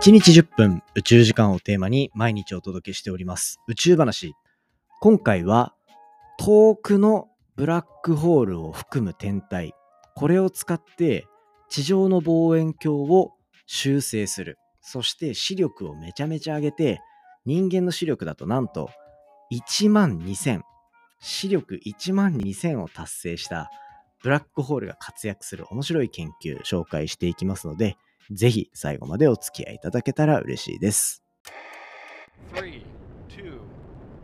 1日10分宇宙時間をテーマに毎日お届けしております。宇宙話。今回は遠くのブラックホールを含む天体。これを使って地上の望遠鏡を修正する。そして視力をめちゃめちゃ上げて人間の視力だとなんと1万2000視力1万2000を達成した。ブラックホールが活躍する面白い研究紹介していきますのでぜひ最後までお付き合いいただけたら嬉しいです。Three, two,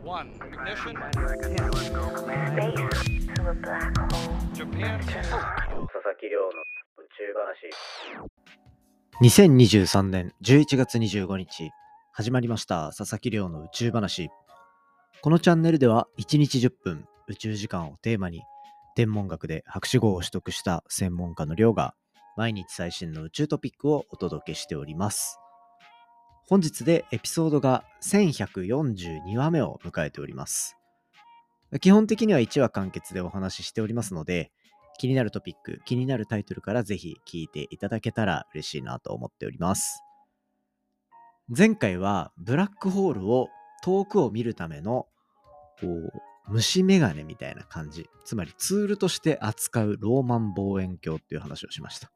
one. Ignition. Japan. 佐々木亮の宇宙話2023年11月25日始まりました佐々木亮の宇宙話このチャンネルでは1日10分宇宙時間をテーマに天文学で博士号を取得した専門家の亮が毎日最新の宇宙トピックをお届けしております本日でエピソードが1142話目を迎えております基本的には1話完結でお話ししておりますので気になるトピック、気になるタイトルからぜひ聞いていただけたら嬉しいなと思っております。前回はブラックホールを遠くを見るためのこう虫眼鏡みたいな感じ、つまりツールとして扱うローマン望遠鏡っていう話をしました。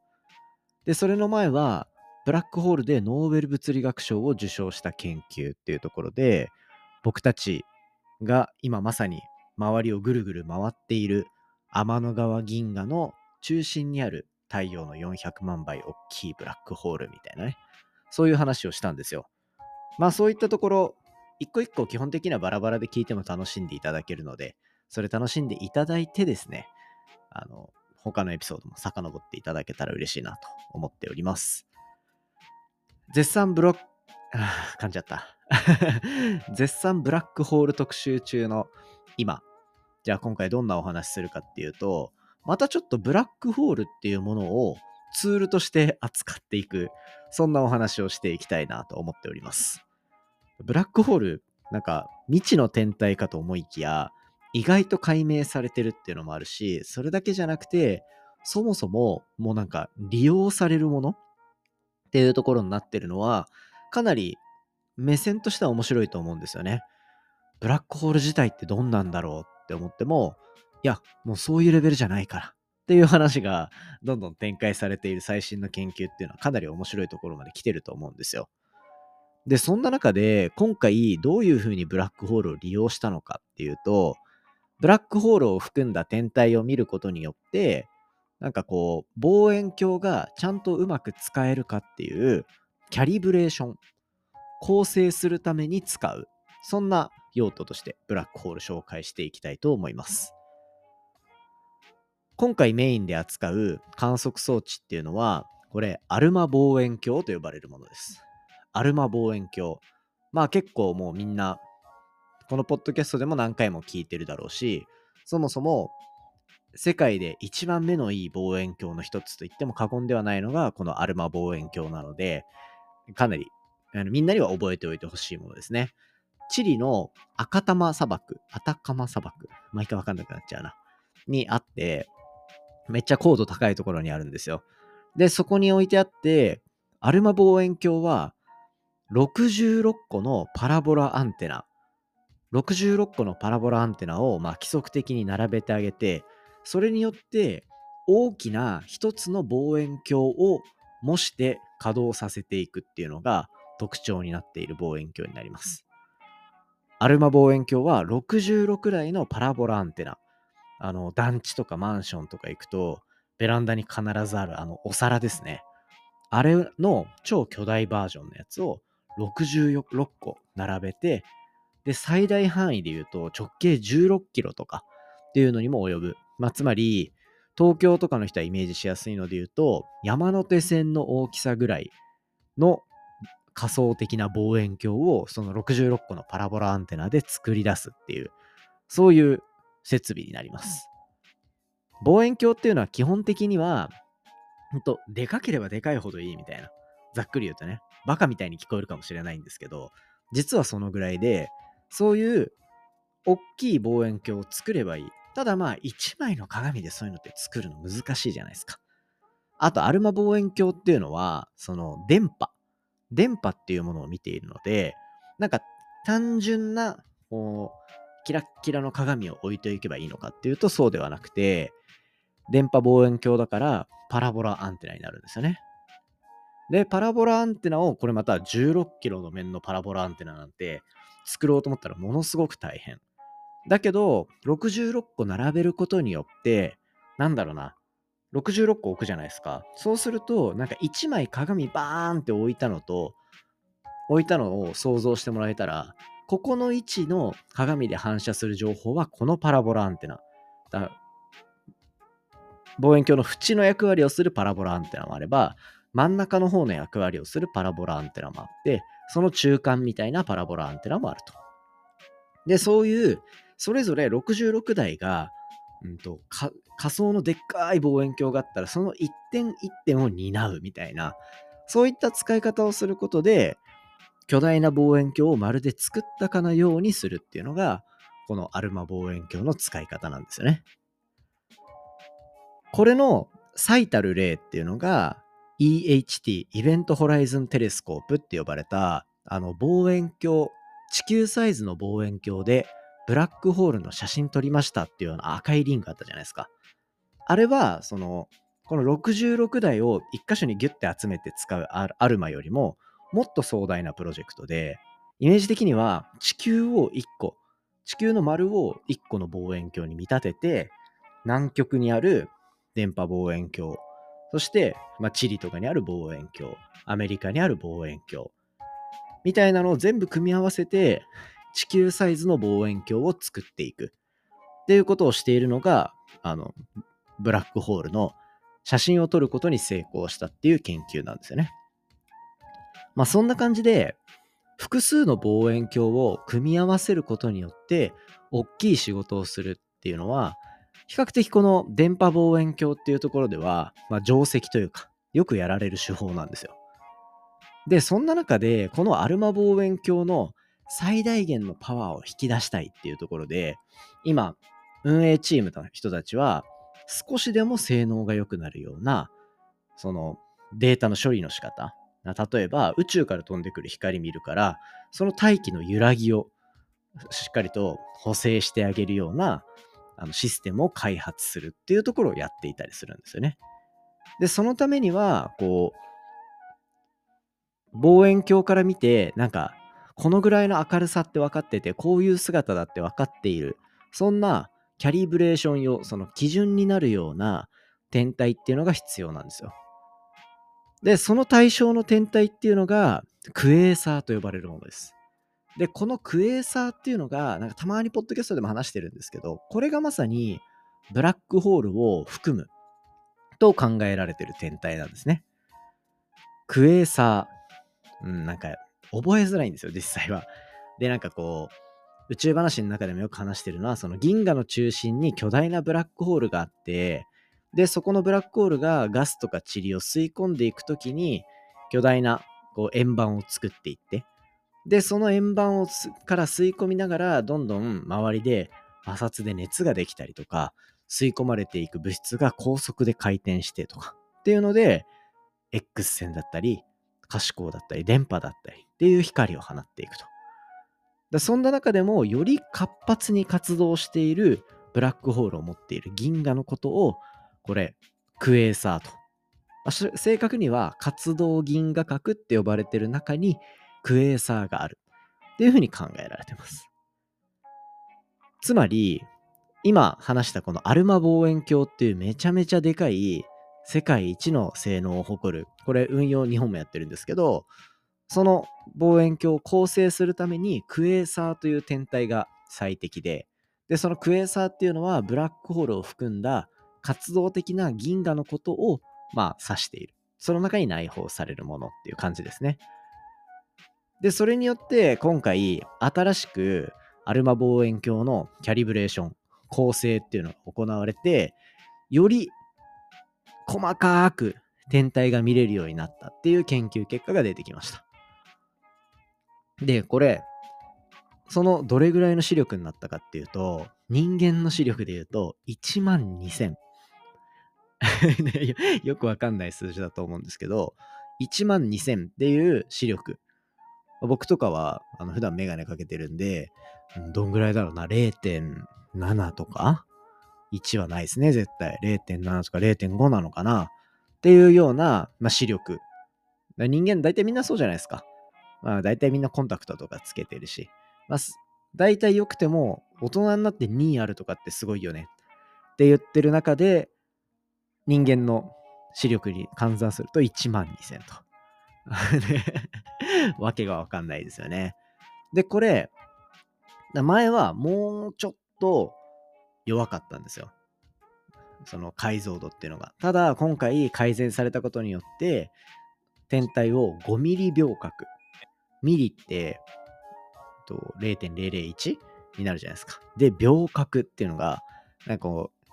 で、それの前はブラックホールでノーベル物理学賞を受賞した研究っていうところで僕たちが今まさに周りをぐるぐる回っている天の川銀河の中心にある太陽の400万倍大きいブラックホールみたいなね。そういう話をしたんですよ。まあそういったところ一個一個基本的にはバラバラで聞いても楽しんでいただけるのでそれ楽しんでいただいてですねあの他のエピソードも遡っていただけたら嬉しいなと思っております。絶賛ブロックあー 噛んじゃった。絶賛ブラックホール特集中の今。じゃあ今回どんなお話するかっていうと、またちょっとブラックホールっていうものをツールとして扱っていく、そんなお話をしていきたいなと思っております。ブラックホール、なんか未知の天体かと思いきや、意外と解明されてるっていうのもあるし、それだけじゃなくて、そもそももうなんか利用されるものっていうところになってるのは、かなり目線としては面白いと思うんですよね。ブラックホール自体ってどんなんだろうって思っても、いや、もうそういうレベルじゃないからっていう話がどんどん展開されている最新の研究っていうのはかなり面白いところまで来てると思うんですよ。で、そんな中で今回どういうふうにブラックホールを利用したのかっていうと、ブラックホールを含んだ天体を見ることによって、なんかこう、望遠鏡がちゃんとうまく使えるかっていうキャリブレーション、構成するために使う。そんな用途としてブラックホール紹介していきたいと思います。今回メインで扱う観測装置っていうのは、これ、アルマ望遠鏡と呼ばれるものです。アルマ望遠鏡。まあ結構もうみんな、このポッドキャストでも何回も聞いてるだろうし、そもそも世界で一番目のいい望遠鏡の一つと言っても過言ではないのが、このアルマ望遠鏡なので、かなりあのみんなには覚えておいてほしいものですね。チリの赤玉砂漠、アタカマ砂漠、毎回わかんなくなっちゃうな、にあって、めっちゃ高度高いところにあるんですよ。で、そこに置いてあって、アルマ望遠鏡は66個のパラボラアンテナ、66個のパラボラアンテナをま規則的に並べてあげて、それによって大きな一つの望遠鏡を模して稼働させていくっていうのが特徴になっている望遠鏡になります。アルマ望遠鏡は66台のパラボラアンテナ。あの、団地とかマンションとか行くと、ベランダに必ずあるあのお皿ですね。あれの超巨大バージョンのやつを66個並べて、で、最大範囲で言うと直径16キロとかっていうのにも及ぶ。まあ、つまり、東京とかの人はイメージしやすいので言うと、山手線の大きさぐらいの仮想的な望遠鏡をその66個のパラボラアンテナで作り出すっていう、そういう設備になります。望遠鏡っていうのは基本的には、ほんと、でかければでかいほどいいみたいな。ざっくり言うとね、バカみたいに聞こえるかもしれないんですけど、実はそのぐらいで、そういう大きい望遠鏡を作ればいい。ただまあ、1枚の鏡でそういうのって作るの難しいじゃないですか。あと、アルマ望遠鏡っていうのは、その電波。電波っていうものを見ているので、なんか単純な、こう、キラッキラの鏡を置いていけばいいのかっていうとそうではなくて、電波望遠鏡だからパラボラアンテナになるんですよね。で、パラボラアンテナを、これまた16キロの面のパラボラアンテナなんて作ろうと思ったらものすごく大変。だけど、66個並べることによって、なんだろうな、66個置くじゃないですか。そうすると、なんか1枚鏡バーンって置いたのと、置いたのを想像してもらえたら、ここの位置の鏡で反射する情報はこのパラボラアンテナ。だ望遠鏡の縁の役割をするパラボラアンテナもあれば、真ん中の方の役割をするパラボラアンテナもあって、その中間みたいなパラボラアンテナもあると。で、そういう、それぞれ66台が、うんと、仮想のでっかい望遠鏡があったら、その一点一点を担うみたいな、そういった使い方をすることで、巨大な望遠鏡をまるで作ったかのようにするっていうのが、このアルマ望遠鏡の使い方なんですよね。これの最たる例っていうのが、EHT、イベントホライズンテレスコープって呼ばれた、あの望遠鏡、地球サイズの望遠鏡でブラックホールの写真撮りましたっていうような赤いリングあったじゃないですか。あれは、その、この66台を一箇所にギュッて集めて使うアルマよりも、もっと壮大なプロジェクトで、イメージ的には地球を1個、地球の丸を1個の望遠鏡に見立てて、南極にある電波望遠鏡、そして、まあ、チリとかにある望遠鏡、アメリカにある望遠鏡、みたいなのを全部組み合わせて、地球サイズの望遠鏡を作っていく。っていうことをしているのが、あの、ブラックホールの写真を撮ることに成功したっていう研究なんですよね。まあそんな感じで、複数の望遠鏡を組み合わせることによって、大きい仕事をするっていうのは、比較的この電波望遠鏡っていうところでは、まあ、定石というか、よくやられる手法なんですよ。で、そんな中で、このアルマ望遠鏡の最大限のパワーを引き出したいっていうところで、今、運営チームの人たちは、少しでも性能が良くなるような、そのデータの処理の仕方。例えば、宇宙から飛んでくる光見るから、その大気の揺らぎをしっかりと補正してあげるようなあのシステムを開発するっていうところをやっていたりするんですよね。で、そのためには、こう、望遠鏡から見て、なんか、このぐらいの明るさって分かってて、こういう姿だって分かっている。そんなキャリブレーション用、その基準になるような天体っていうのが必要なんですよ。で、その対象の天体っていうのが、クエーサーと呼ばれるものです。で、このクエーサーっていうのが、なんかたまにポッドキャストでも話してるんですけど、これがまさにブラックホールを含むと考えられてる天体なんですね。クエーサー、うん、なんか覚えづらいんですよ、実際は。で、なんかこう、宇宙話の中でもよく話してるのは、その銀河の中心に巨大なブラックホールがあって、で、そこのブラックホールがガスとか塵を吸い込んでいくときに、巨大なこう円盤を作っていって、で、その円盤をから吸い込みながら、どんどん周りで摩擦で熱ができたりとか、吸い込まれていく物質が高速で回転してとかっていうので、X 線だったり、可視光だったり、電波だったりっていう光を放っていくと。だそんな中でも、より活発に活動しているブラックホールを持っている銀河のことを、これ、クエーサーと。正確には活動銀河核って呼ばれてる中にクエーサーがあるっていうふうに考えられてます。つまり、今話したこのアルマ望遠鏡っていうめちゃめちゃでかい世界一の性能を誇る、これ運用日本もやってるんですけど、その望遠鏡を構成するためにクエーサーという天体が最適で、で、そのクエーサーっていうのはブラックホールを含んだ活動的な銀河のことをまあ指している。その中に内包されるものっていう感じですね。で、それによって今回新しくアルマ望遠鏡のキャリブレーション、構成っていうのが行われて、より細かく天体が見れるようになったっていう研究結果が出てきました。で、これ、そのどれぐらいの視力になったかっていうと、人間の視力で言うと1万2000。よくわかんない数字だと思うんですけど、1万2000っていう視力。僕とかはあの普段メガネかけてるんで、どんぐらいだろうな、0.7とか ?1 はないですね、絶対。0.7とか0.5なのかな？っていうような、まあ、視力。人間大体みんなそうじゃないですか。まあ大体みんなコンタクトとかつけてるし。まあ、大体良くても大人になって2あるとかってすごいよねって言ってる中で人間の視力に換算すると1万2000と。わけがわかんないですよね。で、これ、前はもうちょっと弱かったんですよ。その解像度っていうのが。ただ、今回改善されたことによって、天体を5ミリ秒角。ミリって、と0.001になるじゃないですか。で、秒角っていうのが、なんかこう、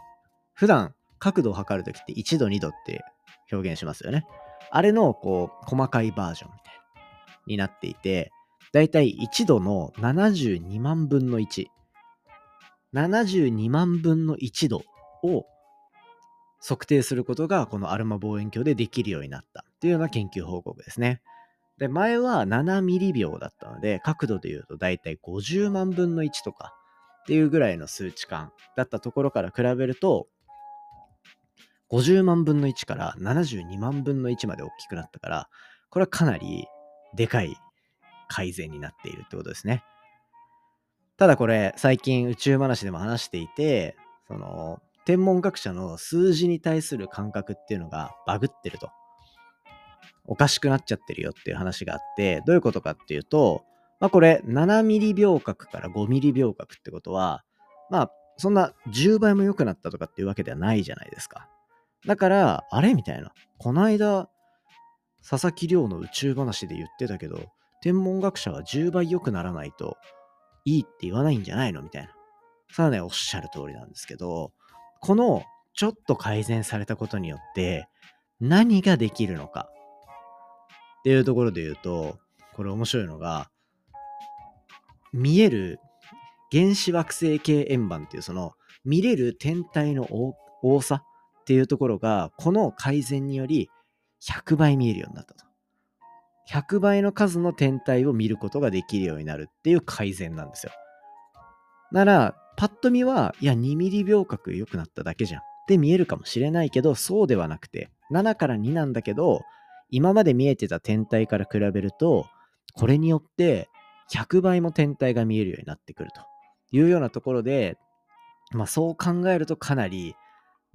普段角度を測るときって1度2度って表現しますよね。あれのこう細かいバージョンみたいになっていて、だいたい1度の72万分の1。72万分の1度を測定することがこのアルマ望遠鏡でできるようになったっていうような研究報告ですね。で、前は7ミリ秒だったので、角度で言うとだいたい50万分の1とかっていうぐらいの数値感だったところから比べると、50万分の1から72万分の1まで大きくなったから、これはかなりでかい改善になっているってことですね。ただこれ、最近宇宙話でも話していて、その、天文学者の数字に対する感覚っていうのがバグってると。おかしくなっちゃってるよっていう話があって、どういうことかっていうと、まあこれ7ミリ秒角から5ミリ秒角ってことは、まあそんな10倍も良くなったとかっていうわけではないじゃないですか。だから、あれ？みたいな。こないだ、佐々木亮の宇宙話で言ってたけど、天文学者は10倍良くならないといいって言わないんじゃないの？みたいな。さあね、おっしゃる通りなんですけど、このちょっと改善されたことによって何ができるのか？っていうところで言うと、これ面白いのが、見える原子惑星系円盤っていうその見れる天体の多さ？っていうところが、この改善により100倍見えるようになったと。100倍の数の天体を見ることができるようになるっていう改善なんですよ。なら、パッと見は、いや、2ミリ秒角良くなっただけじゃんって見えるかもしれないけど、そうではなくて、7から2なんだけど、今まで見えてた天体から比べると、これによって100倍も天体が見えるようになってくるというようなところで、まあそう考えるとかなり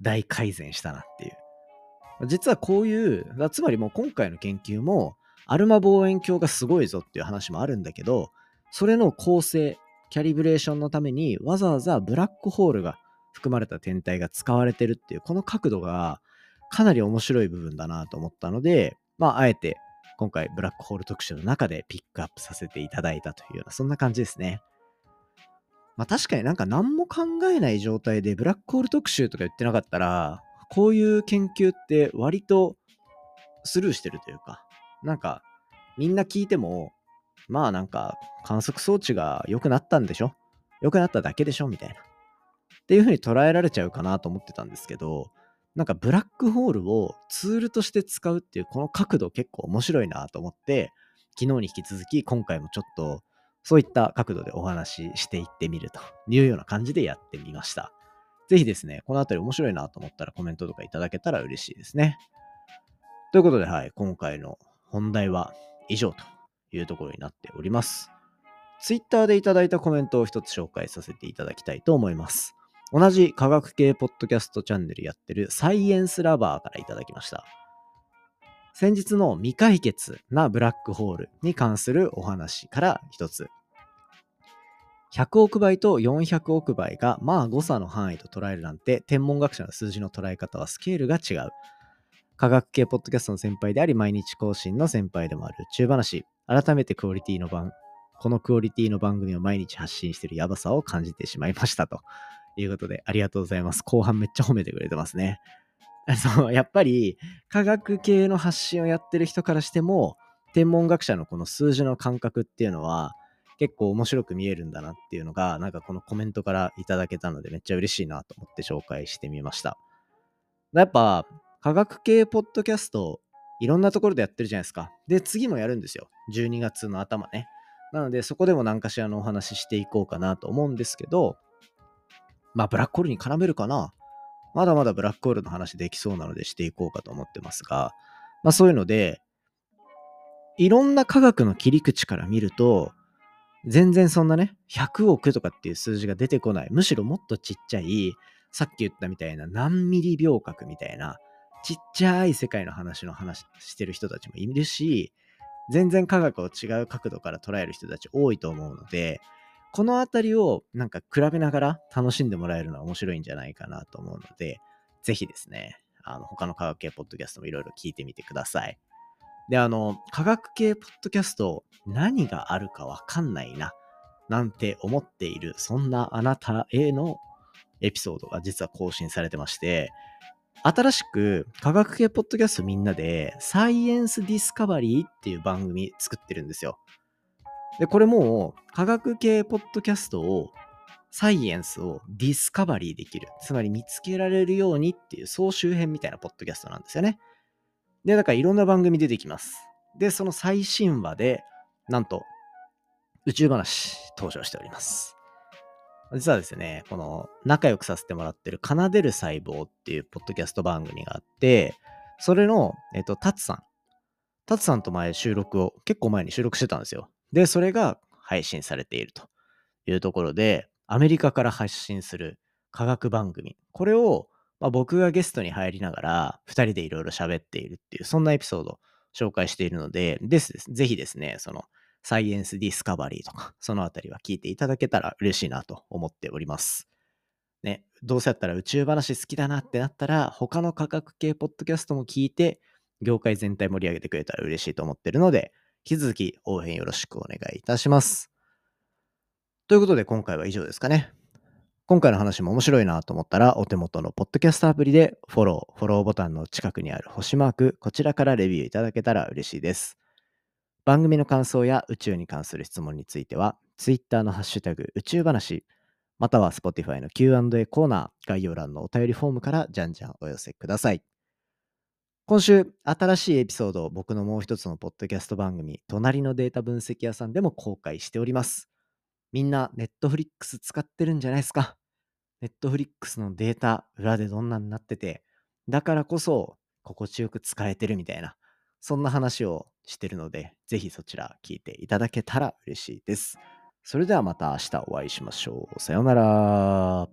大改善したなっていう。実はこういう、つまりもう今回の研究も、アルマ望遠鏡がすごいぞっていう話もあるんだけど、それの構成、キャリブレーションのためにわざわざブラックホールが含まれた天体が使われてるっていう、この角度がかなり面白い部分だなと思ったので、まあ、あえて今回ブラックホール特集の中でピックアップさせていただいたというような、そんな感じですね。まあ確かになんか何も考えない状態でブラックホール特集とか言ってなかったら、こういう研究って割とスルーしてるというか、なんかみんな聞いても、まあなんか観測装置が良くなったんでしょ？良くなっただけでしょ？みたいな。っていう風に捉えられちゃうかなと思ってたんですけど、なんかブラックホールをツールとして使うっていうこの角度結構面白いなと思って、昨日に引き続き今回もちょっとそういった角度でお話ししていってみるというような感じでやってみました。ぜひですね、このあたり面白いなと思ったらコメントとかいただけたら嬉しいですね。ということで、はい、今回の本題は以上というところになっております。Twitter でいただいたコメントを一つ紹介させていただきたいと思います。同じ科学系ポッドキャストチャンネルやってるサイエンスラバーからいただきました。先日の未解決なブラックホールに関するお話から一つ。100億倍と400億倍がまあ誤差の範囲と捉えるなんて天文学者の数字の捉え方はスケールが違う。科学系ポッドキャストの先輩であり毎日更新の先輩でもある宇宙話。改めてクオリティの番、このクオリティの番組を毎日発信しているヤバさを感じてしまいましたということでありがとうございます。後半めっちゃ褒めてくれてますね。そう、やっぱり科学系の発信をやってる人からしても天文学者のこの数字の感覚っていうのは結構面白く見えるんだなっていうのがなんかこのコメントからいただけたのでめっちゃ嬉しいなと思って紹介してみました。やっぱ、科学系ポッドキャスト、いろんなところでやってるじゃないですか。で、次もやるんですよ。12月の頭ね。なので、そこでも何かしらのお話ししていこうかなと思うんですけど、まあ、ブラックホールに絡めるかなまだまだブラックホールの話できそうなのでしていこうかと思ってますが、まあそういうので、いろんな科学の切り口から見ると、全然そんなね、100億とかっていう数字が出てこない。むしろもっとちっちゃい、さっき言ったみたいな何ミリ秒角みたいな、ちっちゃい世界の話の話してる人たちもいるし、全然科学を違う角度から捉える人たち多いと思うので、このあたりをなんか比べながら楽しんでもらえるのは面白いんじゃないかなと思うので、ぜひですね、あの他の科学系ポッドキャストもいろいろ聞いてみてください。で、あの、科学系ポッドキャスト何があるかわかんないな、なんて思っている、そんなあなたへのエピソードが実は更新されてまして、新しく科学系ポッドキャストみんなでサイエンスディスカバリーっていう番組作ってるんですよ。で、これも科学系ポッドキャストをサイエンスをディスカバリーできる。つまり見つけられるようにっていう総集編みたいなポッドキャストなんですよね。で、だからいろんな番組出てきます。で、その最新話で、なんと、宇宙話登場しております。実はですね、この仲良くさせてもらってる奏でる細胞っていうポッドキャスト番組があって、それの、えっと、タツさん。タツさんと前収録を、結構前に収録してたんですよ。で、それが配信されているというところで、アメリカから発信する科学番組。これを、まあ、僕がゲストに入りながら、2人でいろいろ喋っているっていう、そんなエピソードを紹介しているので、ですです。ぜひですね、その、サイエンスディスカバリーとか、そのあたりは聞いていただけたら嬉しいなと思っております。ね、どうせやったら宇宙話好きだなってなったら、他の科学系ポッドキャストも聞いて、業界全体盛り上げてくれたら嬉しいと思ってるので、き続き応援よろしくお願いいたします。ということで今回は以上ですかね。今回の話も面白いなと思ったら、お手元のポッドキャストアプリでフォロー、フォローボタンの近くにある星マーク、こちらからレビューいただけたら嬉しいです。番組の感想や宇宙に関する質問については、Twitter のハッシュタグ宇宙話、または Spotify の Q&A コーナー、概要欄のお便りフォームからじゃんじゃんお寄せください。今週、新しいエピソードを僕のもう一つのポッドキャスト番組、隣のデータ分析屋さんでも公開しております。みんな、ネットフリックス使ってるんじゃないですか？ネットフリックスのデータ、裏でどんなになってて、だからこそ、心地よく使えてるみたいな、そんな話をしてるので、ぜひそちら聞いていただけたら嬉しいです。それではまた明日お会いしましょう。さようなら。